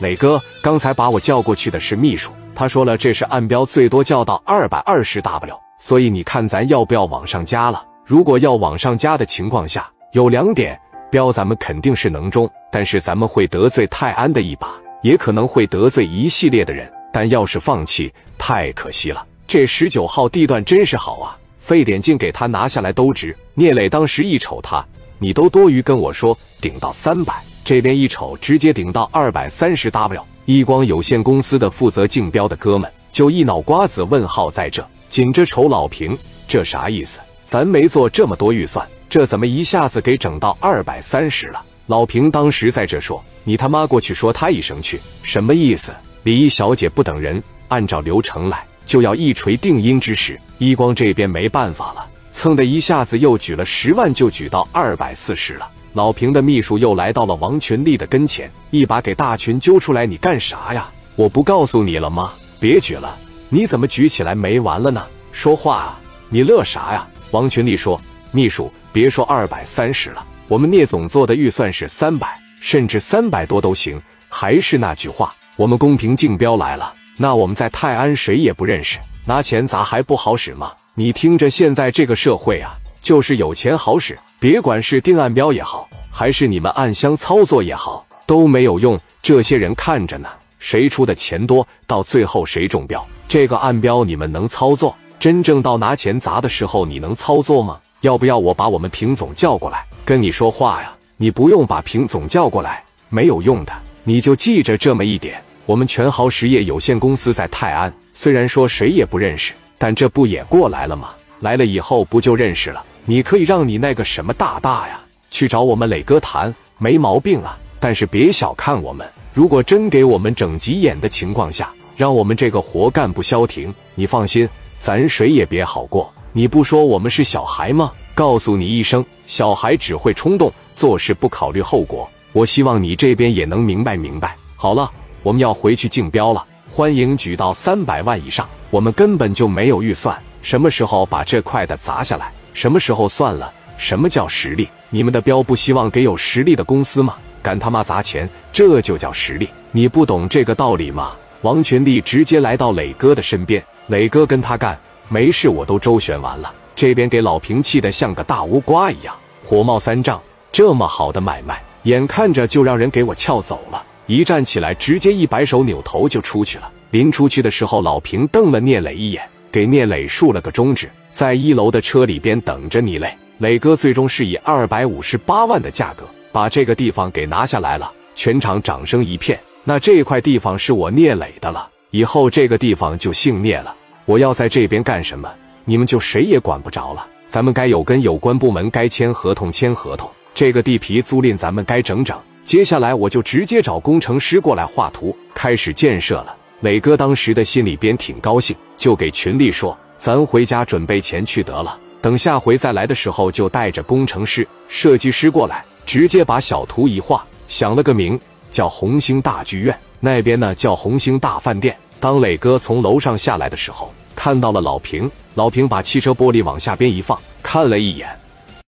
磊哥，刚才把我叫过去的是秘书，他说了这是暗标，最多叫到二百二十 W，所以你看咱要不要往上加了？如果要往上加的情况下，有两点标咱们肯定是能中，但是咱们会得罪泰安的一把，也可能会得罪一系列的人。但要是放弃，太可惜了。这十九号地段真是好啊，费点劲给他拿下来都值。聂磊当时一瞅他，你都多余跟我说顶到三百，这边一瞅直接顶到二百三十 W。一光有限公司的负责竞标的哥们就一脑瓜子问号在这，紧着瞅老平，这啥意思？咱没做这么多预算，这怎么一下子给整到二百三十了？老平当时在这说：“你他妈过去说他一声去，什么意思？”李一小姐不等人，按照流程来。就要一锤定音之时，一光这边没办法了，蹭的一下子又举了十万，就举到二百四十了。老平的秘书又来到了王群力的跟前，一把给大群揪出来：“你干啥呀？我不告诉你了吗？别举了！你怎么举起来没完了呢？说话啊！你乐啥呀？”王群力说：“秘书，别说二百三十了，我们聂总做的预算是三百，甚至三百多都行。还是那句话，我们公平竞标来了。”那我们在泰安谁也不认识，拿钱砸还不好使吗？你听着，现在这个社会啊，就是有钱好使，别管是定暗标也好，还是你们暗箱操作也好，都没有用。这些人看着呢，谁出的钱多，到最后谁中标。这个暗标你们能操作？真正到拿钱砸的时候，你能操作吗？要不要我把我们平总叫过来跟你说话呀？你不用把平总叫过来，没有用的，你就记着这么一点。我们全豪实业有限公司在泰安，虽然说谁也不认识，但这不也过来了吗？来了以后不就认识了？你可以让你那个什么大大呀去找我们磊哥谈，没毛病啊。但是别小看我们，如果真给我们整急眼的情况下，让我们这个活干不消停，你放心，咱谁也别好过。你不说我们是小孩吗？告诉你一声，小孩只会冲动，做事不考虑后果。我希望你这边也能明白明白。好了。我们要回去竞标了，欢迎举到三百万以上。我们根本就没有预算，什么时候把这块的砸下来，什么时候算了。什么叫实力？你们的标不希望给有实力的公司吗？敢他妈砸钱，这就叫实力。你不懂这个道理吗？王群力直接来到磊哥的身边，磊哥跟他干，没事，我都周旋完了。这边给老平气得像个大乌瓜一样，火冒三丈。这么好的买卖，眼看着就让人给我撬走了。一站起来，直接一摆手，扭头就出去了。临出去的时候，老平瞪了聂磊一眼，给聂磊竖了个中指，在一楼的车里边等着你磊。磊哥最终是以二百五十八万的价格把这个地方给拿下来了，全场掌声一片。那这块地方是我聂磊的了，以后这个地方就姓聂了。我要在这边干什么，你们就谁也管不着了。咱们该有跟有关部门该签合同签合同，这个地皮租赁咱们该整整。接下来我就直接找工程师过来画图，开始建设了。磊哥当时的心里边挺高兴，就给群力说：“咱回家准备钱去得了，等下回再来的时候就带着工程师、设计师过来，直接把小图一画，想了个名叫红星大剧院，那边呢叫红星大饭店。”当磊哥从楼上下来的时候，看到了老平，老平把汽车玻璃往下边一放，看了一眼。